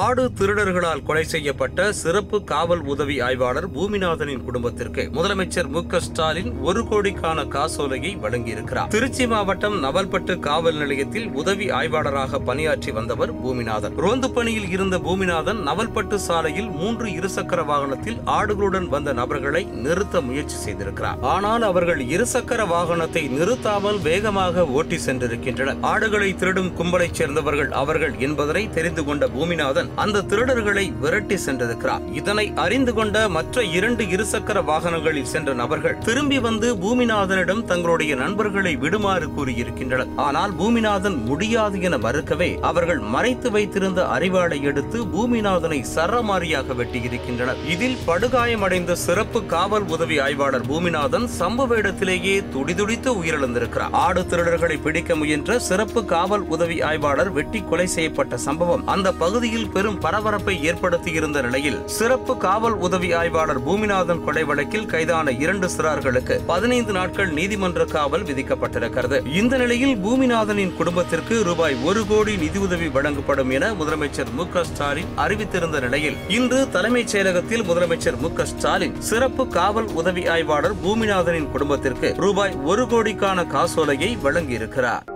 ஆடு திருடர்களால் கொலை செய்யப்பட்ட சிறப்பு காவல் உதவி ஆய்வாளர் பூமிநாதனின் குடும்பத்திற்கு முதலமைச்சர் மு ஸ்டாலின் ஒரு கோடிக்கான காசோலையை வழங்கியிருக்கிறார். திருச்சி மாவட்டம் நவல்பட்டு காவல் நிலையத்தில் உதவி ஆய்வாளராக பணியாற்றி வந்தவர் பூமிநாதன். ரோந்து பணியில் இருந்த பூமிநாதன் நவல்பட்டு சாலையில் மூன்று இருசக்கர வாகனத்தில் ஆடுகளுடன் வந்த நபர்களை நிறுத்த முயற்சி செய்திருக்கிறார். ஆனால் அவர்கள் இருசக்கர வாகனத்தை நிறுத்தாமல் வேகமாக ஓட்டி சென்றிருக்கின்றனர். ஆடுகளை திருடும் கும்பலைச் சேர்ந்தவர்கள் அவர்கள் என்பதனை தெரிந்து கொண்ட பூமிநாதன் அந்த திருடர்களை விரட்டி சென்றிருக்கிறார் இதனை அறிந்து கொண்ட மற்ற இரண்டு இருசக்கர வாகனங்களில் சென்ற நபர்கள் திரும்பி வந்து பூமிநாதனிடம் தங்களுடைய நண்பர்களை விடுமாறு கூறியிருக்கின்றனர். ஆனால் பூமிநாதன் முடியாது என மறுக்கவே அவர்கள் மறைத்து வைத்திருந்த அறிவாளை எடுத்து பூமிநாதனை சரமாரியாக வெட்டியிருக்கின்றனர். இதில் படுகாயமடைந்த சிறப்பு காவல் உதவி ஆய்வாளர் பூமிநாதன் சம்பவ இடத்திலேயே துடிதுடித்து உயிரிழந்திருக்கிறார். ஆடு திருடர்களை பிடிக்க முயன்ற சிறப்பு காவல் உதவி ஆய்வாளர் வெட்டி கொலை செய்யப்பட்ட சம்பவம். அந்த பகுதியில் பெரும் பரபரப்பை ஏற்படுத்தியிருந்த நிலையில் சிறப்பு காவல் உதவி ஆய்வாளர் பூமிநாதன் கொலை வழக்கில் கைதான இரண்டு சிறார்களுக்கு பதினைந்து நாட்கள் நீதிமன்ற காவல் விதிக்கப்பட்டிருக்கிறது. இந்த நிலையில் பூமிநாதனின் குடும்பத்திற்கு ரூபாய் ஒரு கோடி நிதியுதவி வழங்கப்படும் என முதலமைச்சர் மு ஸ்டாலின் அறிவித்திருந்த நிலையில் இன்று தலைமைச் செயலகத்தில் முதலமைச்சர் மு ஸ்டாலின் சிறப்பு காவல் உதவி ஆய்வாளர் பூமிநாதனின் குடும்பத்திற்கு ரூபாய் ஒரு கோடிக்கான காசோலையை வழங்கியிருக்கிறார்.